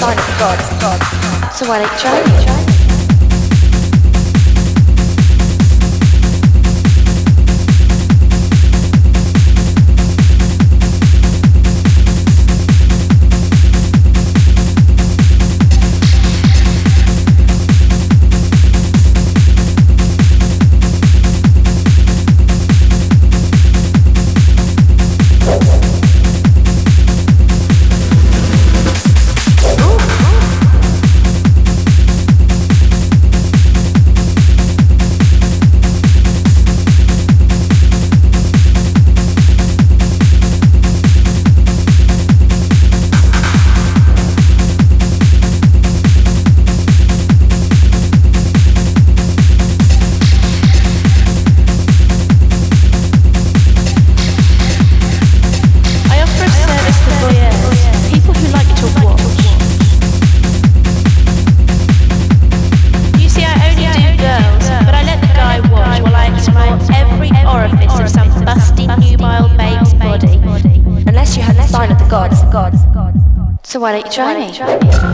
sonic. So why don't try me? Try. Why don't you join me?